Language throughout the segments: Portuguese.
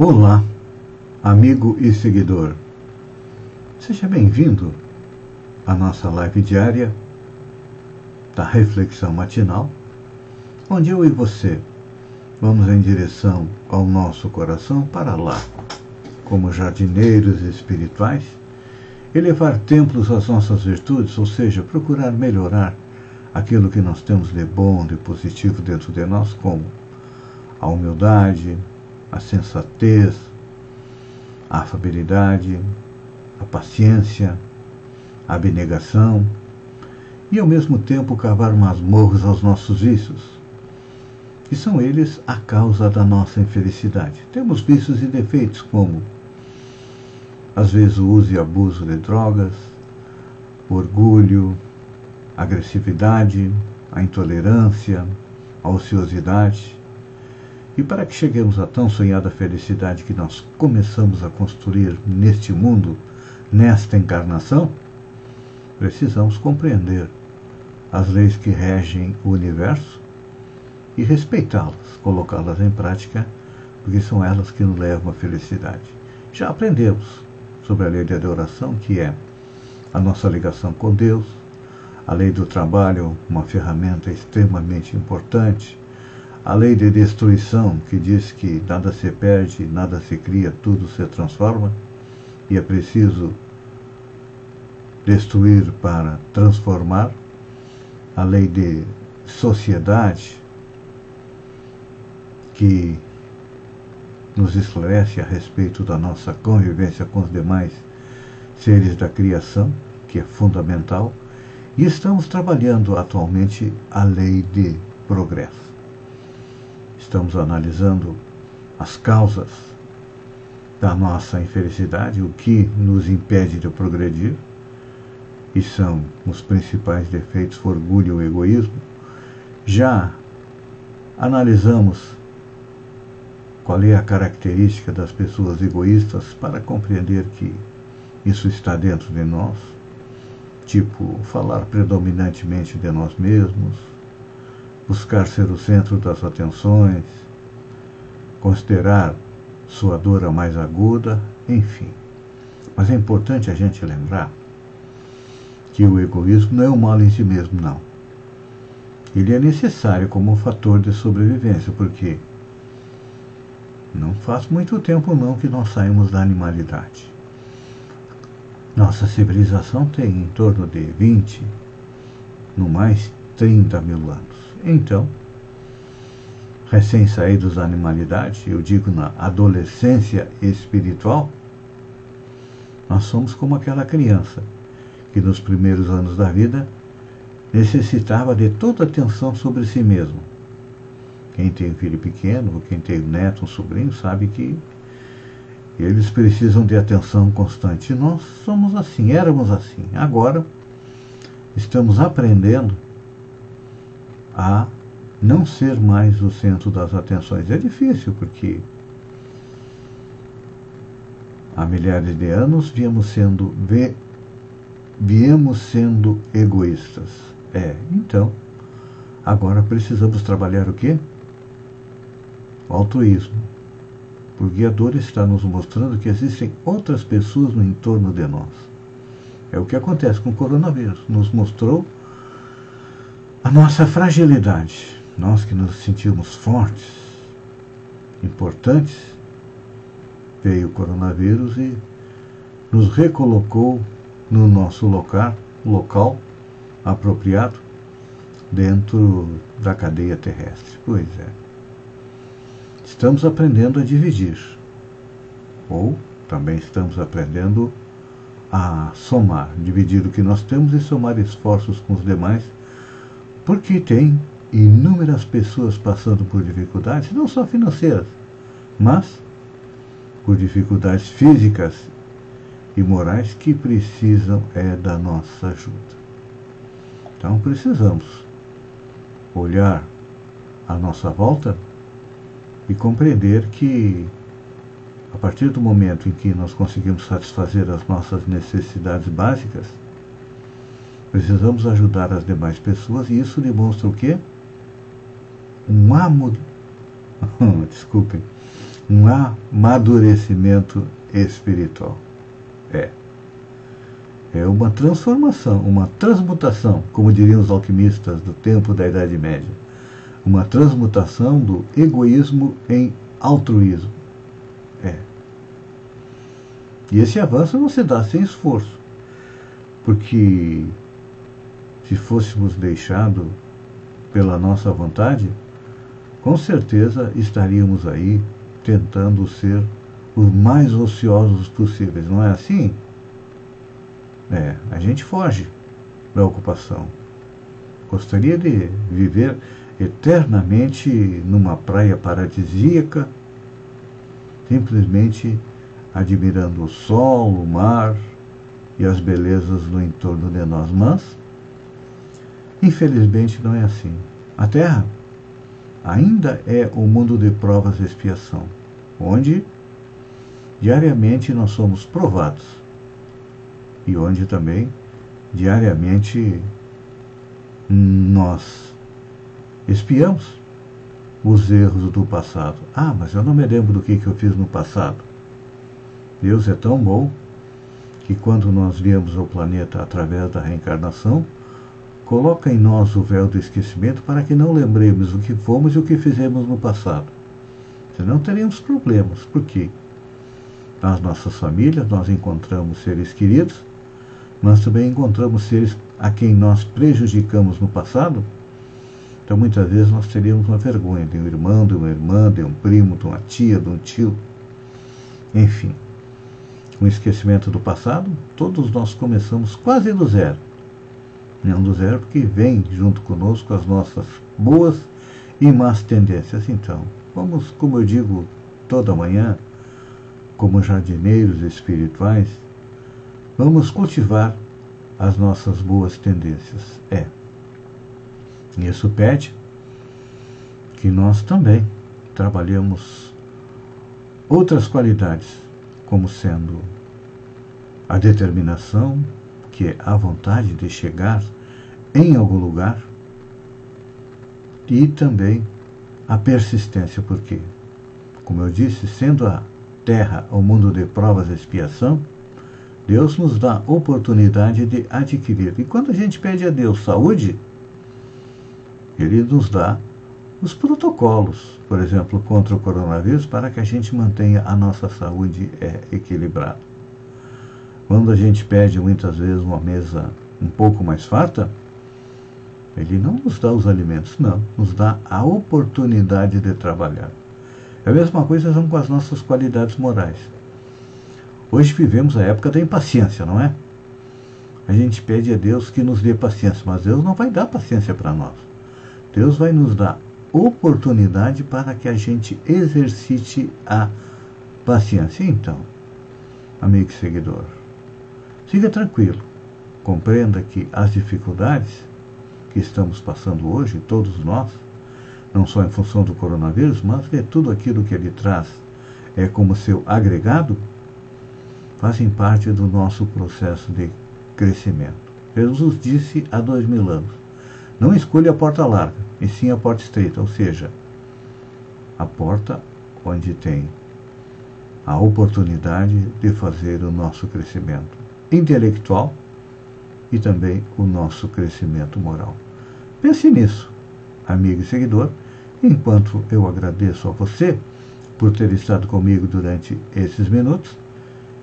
Olá, amigo e seguidor. Seja bem-vindo à nossa live diária da reflexão matinal, onde eu e você vamos em direção ao nosso coração para lá, como jardineiros espirituais, elevar templos às nossas virtudes, ou seja, procurar melhorar aquilo que nós temos de bom, de positivo dentro de nós, como a humildade, a sensatez, a afabilidade, a paciência, a abnegação e ao mesmo tempo cavar masmorros aos nossos vícios, que são eles a causa da nossa infelicidade. Temos vícios e defeitos como às vezes o uso e abuso de drogas, orgulho, agressividade, a intolerância, a ociosidade, e para que cheguemos à tão sonhada felicidade que nós começamos a construir neste mundo, nesta encarnação, precisamos compreender as leis que regem o universo e respeitá-las, colocá-las em prática, porque são elas que nos levam à felicidade. Já aprendemos sobre a lei de adoração, que é a nossa ligação com Deus, a lei do trabalho, uma ferramenta extremamente importante, a lei de destruição, que diz que nada se perde, nada se cria, tudo se transforma, e é preciso destruir para transformar. A lei de sociedade, que nos esclarece a respeito da nossa convivência com os demais seres da criação, que é fundamental, e estamos trabalhando atualmente a lei de progresso estamos analisando as causas da nossa infelicidade, o que nos impede de progredir, e são os principais defeitos, orgulho e egoísmo. Já analisamos qual é a característica das pessoas egoístas para compreender que isso está dentro de nós, tipo falar predominantemente de nós mesmos, buscar ser o centro das atenções, considerar sua dor a mais aguda, enfim. Mas é importante a gente lembrar que o egoísmo não é um mal em si mesmo, não. Ele é necessário como um fator de sobrevivência, porque não faz muito tempo não que nós saímos da animalidade. Nossa civilização tem em torno de 20, no mais 30 mil anos. Então, recém-saídos da animalidade, eu digo na adolescência espiritual, nós somos como aquela criança que nos primeiros anos da vida necessitava de toda atenção sobre si mesmo. Quem tem um filho pequeno, quem tem um neto, um sobrinho, sabe que eles precisam de atenção constante. Nós somos assim, éramos assim. Agora estamos aprendendo a não ser mais o centro das atenções. É difícil, porque há milhares de anos viemos sendo, viemos sendo egoístas. É, então, agora precisamos trabalhar o quê? O altruísmo. O guiador está nos mostrando que existem outras pessoas no entorno de nós. É o que acontece com o coronavírus. Nos mostrou a nossa fragilidade, nós que nos sentimos fortes, importantes, veio o coronavírus e nos recolocou no nosso local, local apropriado dentro da cadeia terrestre. Pois é. Estamos aprendendo a dividir. Ou também estamos aprendendo a somar, dividir o que nós temos e somar esforços com os demais porque tem inúmeras pessoas passando por dificuldades, não só financeiras, mas por dificuldades físicas e morais que precisam é da nossa ajuda. Então precisamos olhar à nossa volta e compreender que a partir do momento em que nós conseguimos satisfazer as nossas necessidades básicas, precisamos ajudar as demais pessoas e isso demonstra o quê? Um amor, desculpem, um amadurecimento espiritual. É. É uma transformação, uma transmutação, como diriam os alquimistas do tempo da Idade Média. Uma transmutação do egoísmo em altruísmo. É. E esse avanço não se dá sem esforço. Porque se fôssemos deixados pela nossa vontade, com certeza estaríamos aí tentando ser os mais ociosos possíveis, não é assim? É, a gente foge da ocupação. Gostaria de viver eternamente numa praia paradisíaca, simplesmente admirando o sol, o mar e as belezas no entorno de nós. Mas, infelizmente, não é assim. A Terra ainda é o mundo de provas e expiação, onde diariamente nós somos provados e onde também diariamente nós espiamos os erros do passado. Ah, mas eu não me lembro do que, que eu fiz no passado. Deus é tão bom que quando nós viemos ao planeta através da reencarnação, coloca em nós o véu do esquecimento para que não lembremos o que fomos e o que fizemos no passado. Senão teríamos problemas. Por quê? Nas nossas famílias nós encontramos seres queridos, mas também encontramos seres a quem nós prejudicamos no passado. Então muitas vezes nós teríamos uma vergonha de um irmão, de uma irmã, de um primo, de uma tia, de um tio. Enfim com o esquecimento do passado, todos nós começamos quase do zero. Não do zero, porque vem junto conosco as nossas boas e más tendências. Então, vamos, como eu digo toda manhã, como jardineiros espirituais, vamos cultivar as nossas boas tendências. É. Isso pede que nós também trabalhemos outras qualidades como sendo a determinação, que a vontade de chegar em algum lugar, e também a persistência, porque, como eu disse, sendo a terra o mundo de provas e expiação, Deus nos dá oportunidade de adquirir. E quando a gente pede a Deus saúde, Ele nos dá os protocolos, por exemplo, contra o coronavírus, para que a gente mantenha a nossa saúde é, equilibrada. Quando a gente pede muitas vezes uma mesa um pouco mais farta, ele não nos dá os alimentos, não, nos dá a oportunidade de trabalhar. É a mesma coisa com as nossas qualidades morais. Hoje vivemos a época da impaciência, não é? A gente pede a Deus que nos dê paciência, mas Deus não vai dar paciência para nós. Deus vai nos dar oportunidade para que a gente exercite a paciência. Então, amigo seguidor, siga tranquilo. Compreenda que as dificuldades que estamos passando hoje, todos nós, não só em função do coronavírus, mas de tudo aquilo que ele traz é como seu agregado, fazem parte do nosso processo de crescimento. Jesus disse há dois mil anos: não escolha a porta larga, e sim a porta estreita, ou seja, a porta onde tem a oportunidade de fazer o nosso crescimento intelectual e também o nosso crescimento moral. Pense nisso, amigo e seguidor, enquanto eu agradeço a você por ter estado comigo durante esses minutos.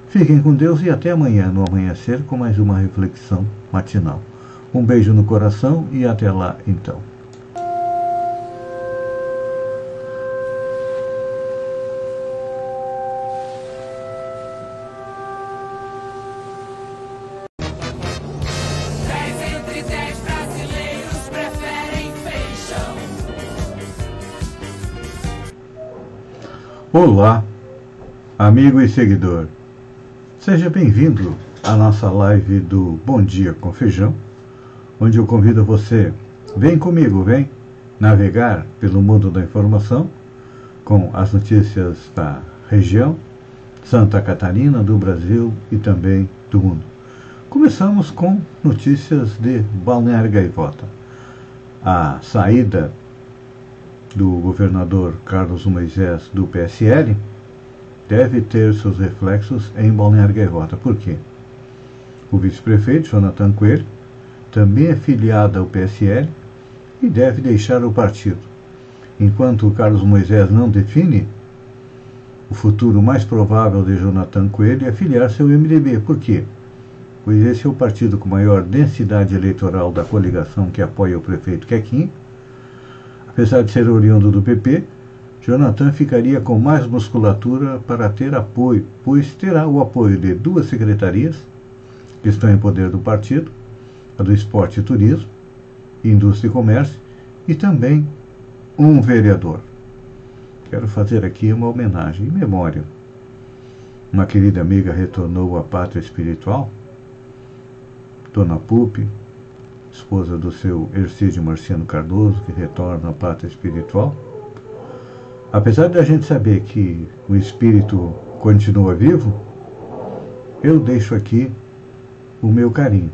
Fiquem com Deus e até amanhã no amanhecer com mais uma reflexão matinal. Um beijo no coração e até lá então. Olá, amigo e seguidor. Seja bem-vindo à nossa live do Bom Dia com Feijão, onde eu convido você, vem comigo, vem navegar pelo mundo da informação com as notícias da região, Santa Catarina, do Brasil e também do mundo. Começamos com notícias de Balneário Gaivota. A saída do governador Carlos Moisés do PSL deve ter seus reflexos em Balneário Gaivota. Por quê? O vice-prefeito, Jonathan Coelho, também é filiado ao PSL e deve deixar o partido. Enquanto Carlos Moisés não define, o futuro mais provável de Jonathan Coelho é filiar-se ao MDB. Por quê? Pois esse é o partido com maior densidade eleitoral da coligação que apoia o prefeito Quequim. Apesar de ser oriundo do PP, Jonathan ficaria com mais musculatura para ter apoio, pois terá o apoio de duas secretarias que estão em poder do partido, a do Esporte e Turismo, Indústria e Comércio, e também um vereador. Quero fazer aqui uma homenagem em memória. Uma querida amiga retornou à pátria espiritual, Dona Pupi, esposa do seu Ercídio Marciano Cardoso, que retorna à pátria espiritual Apesar de a gente saber que o espírito continua vivo, eu deixo aqui o meu carinho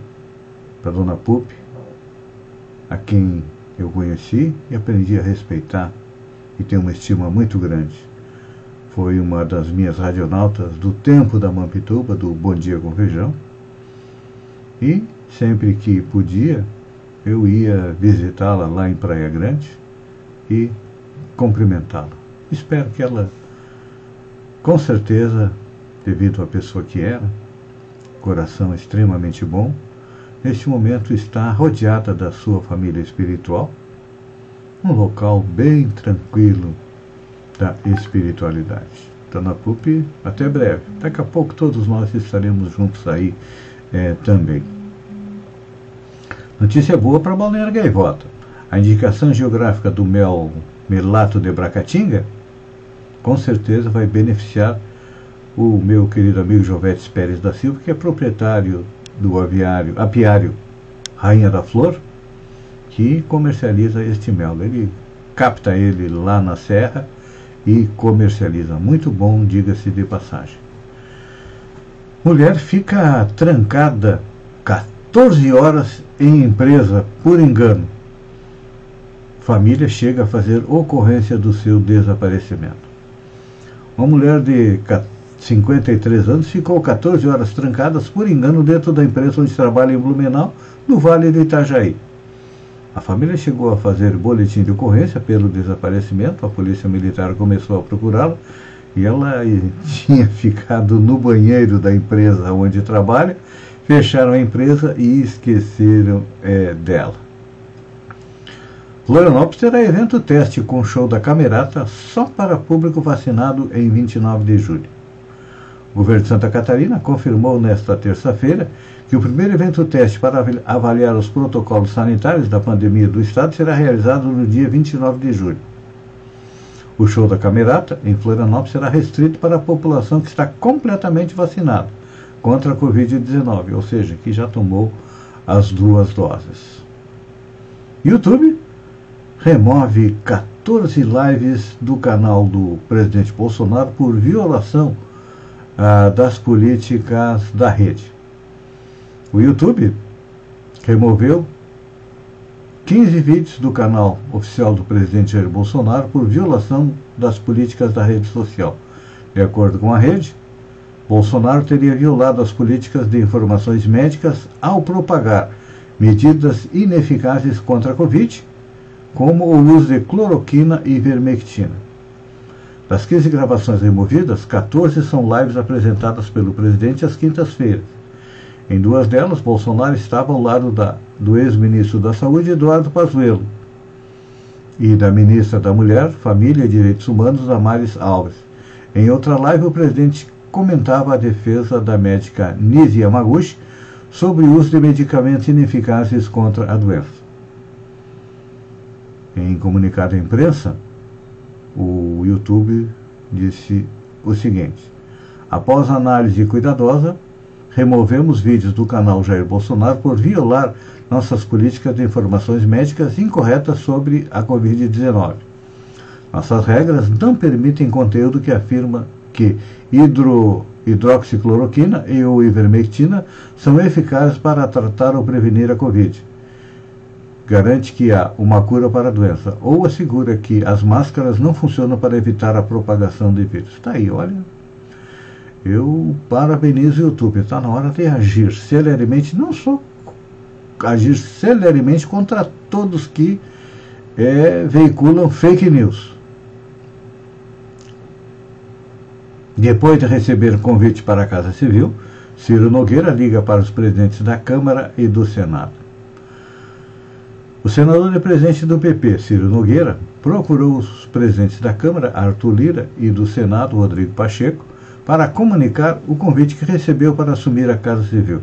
para Dona Pupi, a quem eu conheci e aprendi a respeitar e tenho uma estima muito grande. Foi uma das minhas radionautas do tempo da Mampituba, do Bom Dia com Feijão. E sempre que podia, eu ia visitá-la lá em Praia Grande e cumprimentá-la. Espero que ela, com certeza, devido à pessoa que era, coração extremamente bom, neste momento está rodeada da sua família espiritual, um local bem tranquilo da espiritualidade. Dona Pupi, até breve. Daqui a pouco todos nós estaremos juntos aí é, também. Notícia boa para Balneário Gaivota. A indicação geográfica do mel melato de Bracatinga com certeza vai beneficiar o meu querido amigo Jovetes Pérez da Silva, que é proprietário do aviário, apiário Rainha da Flor, que comercializa este mel. Ele capta ele lá na serra e comercializa. Muito bom, diga-se de passagem. Mulher fica trancada 14 horas em empresa por engano. Família chega a fazer ocorrência do seu desaparecimento. Uma mulher de 53 anos ficou 14 horas trancadas por engano dentro da empresa onde trabalha em Blumenau, no Vale do Itajaí. A família chegou a fazer boletim de ocorrência pelo desaparecimento, a polícia militar começou a procurá-la e ela tinha ficado no banheiro da empresa onde trabalha, fecharam a empresa e esqueceram é, dela. Florianópolis terá evento teste com show da Camerata só para público vacinado em 29 de julho. O governo de Santa Catarina confirmou nesta terça-feira que o primeiro evento teste para avaliar os protocolos sanitários da pandemia do estado será realizado no dia 29 de julho. O show da Camerata em Florianópolis será restrito para a população que está completamente vacinada contra a Covid-19, ou seja, que já tomou as duas doses. YouTube remove 14 lives do canal do presidente Bolsonaro por violação ah, das políticas da rede. O YouTube removeu 15 vídeos do canal oficial do presidente Jair Bolsonaro por violação das políticas da rede social. De acordo com a rede, Bolsonaro teria violado as políticas de informações médicas ao propagar medidas ineficazes contra a Covid como o uso de cloroquina e ivermectina. Das 15 gravações removidas, 14 são lives apresentadas pelo presidente às quintas-feiras. Em duas delas, Bolsonaro estava ao lado da, do ex-ministro da Saúde, Eduardo Pazuello, e da ministra da Mulher, Família e Direitos Humanos, Damares Alves. Em outra live, o presidente comentava a defesa da médica Nise Yamaguchi sobre o uso de medicamentos ineficazes contra a doença. Em comunicado à imprensa, o YouTube disse o seguinte: Após análise cuidadosa, removemos vídeos do canal Jair Bolsonaro por violar nossas políticas de informações médicas incorretas sobre a Covid-19. Nossas regras não permitem conteúdo que afirma que hidro, hidroxicloroquina e ou ivermectina são eficazes para tratar ou prevenir a Covid. Garante que há uma cura para a doença ou assegura que as máscaras não funcionam para evitar a propagação do vírus. Está aí, olha. Eu parabenizo o YouTube. Está na hora de agir celeremente, não só agir celeremente contra todos que é, veiculam fake news. Depois de receber convite para a Casa Civil, Ciro Nogueira liga para os presidentes da Câmara e do Senado. O senador e presidente do PP, Ciro Nogueira, procurou os presidentes da Câmara, Arthur Lira, e do Senado, Rodrigo Pacheco, para comunicar o convite que recebeu para assumir a Casa Civil.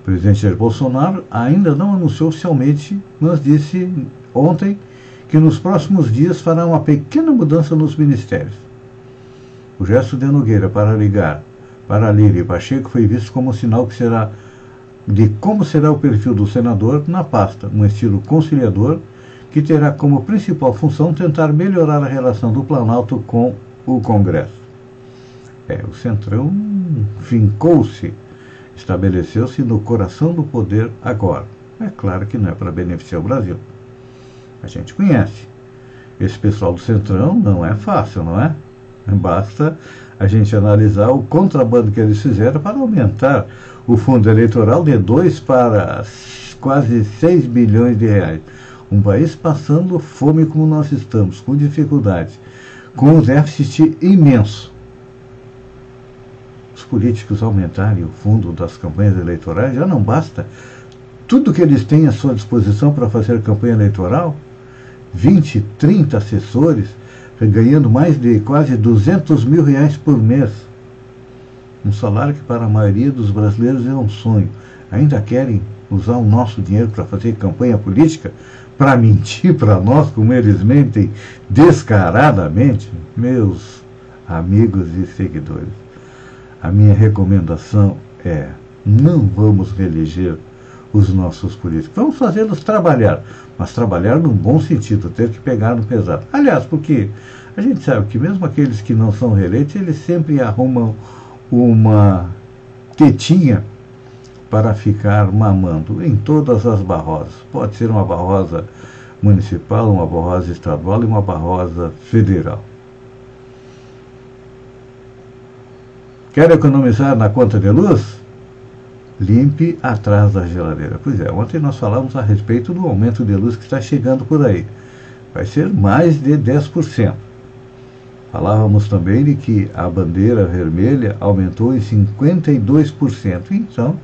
O presidente Jair Bolsonaro ainda não anunciou oficialmente, mas disse ontem que nos próximos dias fará uma pequena mudança nos ministérios. O gesto de Nogueira para ligar para Lira e Pacheco foi visto como um sinal que será de como será o perfil do senador na pasta, um estilo conciliador que terá como principal função tentar melhorar a relação do Planalto com o Congresso. É, o Centrão fincou-se, estabeleceu-se no coração do poder agora. É claro que não é para beneficiar o Brasil. A gente conhece. Esse pessoal do Centrão não é fácil, não é? Basta a gente analisar o contrabando que eles fizeram para aumentar o fundo eleitoral de 2 para quase 6 bilhões de reais. Um país passando fome como nós estamos, com dificuldades, com um déficit imenso políticos aumentarem o fundo das campanhas eleitorais, já não basta tudo que eles têm à sua disposição para fazer campanha eleitoral, 20, 30 assessores, ganhando mais de quase 200 mil reais por mês. Um salário que para a maioria dos brasileiros é um sonho. Ainda querem usar o nosso dinheiro para fazer campanha política, para mentir para nós, como eles mentem descaradamente, meus amigos e seguidores. A minha recomendação é: não vamos reeleger os nossos políticos. Vamos fazê-los trabalhar, mas trabalhar num bom sentido, ter que pegar no pesado. Aliás, porque a gente sabe que mesmo aqueles que não são reeleitos, eles sempre arrumam uma tetinha para ficar mamando em todas as barrosas. Pode ser uma barrosa municipal, uma barrosa estadual e uma barrosa federal. Quer economizar na conta de luz? Limpe atrás da geladeira. Pois é, ontem nós falamos a respeito do aumento de luz que está chegando por aí. Vai ser mais de 10%. Falávamos também de que a bandeira vermelha aumentou em 52%. Então,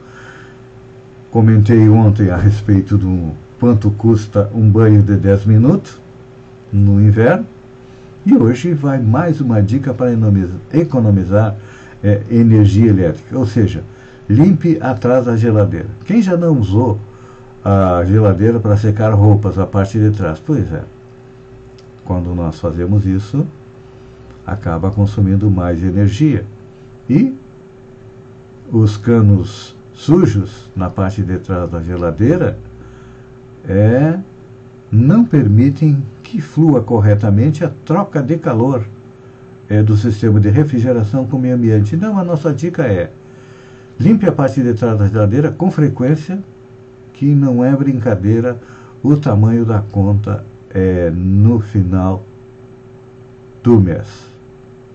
comentei ontem a respeito do quanto custa um banho de 10 minutos no inverno. E hoje vai mais uma dica para economizar é, energia elétrica, ou seja, limpe atrás da geladeira. Quem já não usou a geladeira para secar roupas, a parte de trás? Pois é. Quando nós fazemos isso, acaba consumindo mais energia. E os canos sujos na parte de trás da geladeira é, não permitem que flua corretamente a troca de calor é, do sistema de refrigeração com o meio ambiente. Então, a nossa dica é: limpe a parte de trás da geladeira com frequência, que não é brincadeira o tamanho da conta é, no final do mês.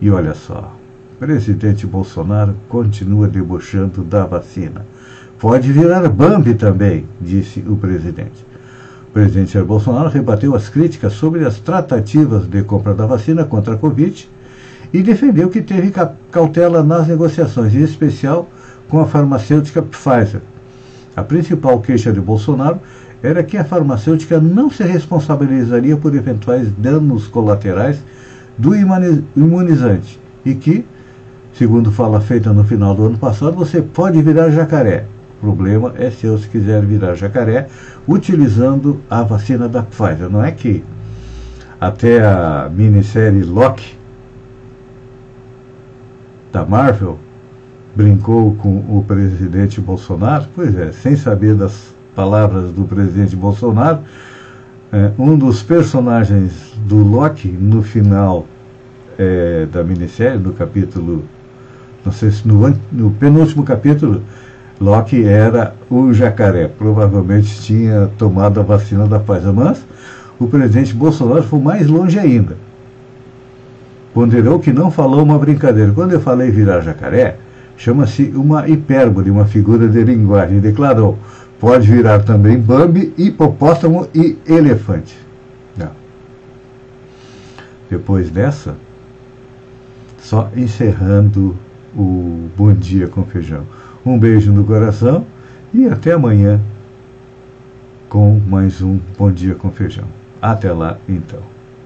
E olha só, presidente Bolsonaro continua debochando da vacina. Pode virar Bambi também, disse o presidente. O presidente Jair Bolsonaro rebateu as críticas sobre as tratativas de compra da vacina contra a Covid e defendeu que teve cautela nas negociações, em especial com a farmacêutica Pfizer. A principal queixa de Bolsonaro era que a farmacêutica não se responsabilizaria por eventuais danos colaterais do imunizante e que, segundo fala feita no final do ano passado, você pode virar jacaré. O problema é se eu quiser virar jacaré utilizando a vacina da Pfizer. Não é que até a minissérie Loki da Marvel brincou com o presidente Bolsonaro, pois é, sem saber das palavras do presidente Bolsonaro, é, um dos personagens do Loki no final é, da minissérie, no capítulo, não sei se no, no penúltimo capítulo, Loki era o jacaré. Provavelmente tinha tomado a vacina da Pfizer, mas o presidente Bolsonaro foi mais longe ainda. Ponderou que não falou uma brincadeira. Quando eu falei virar jacaré, chama-se uma hipérbole, uma figura de linguagem. Declarou: pode virar também Bambi, hipopótamo e elefante. Não. Depois dessa, só encerrando o Bom Dia com Feijão. Um beijo no coração e até amanhã com mais um Bom Dia com Feijão. Até lá, então.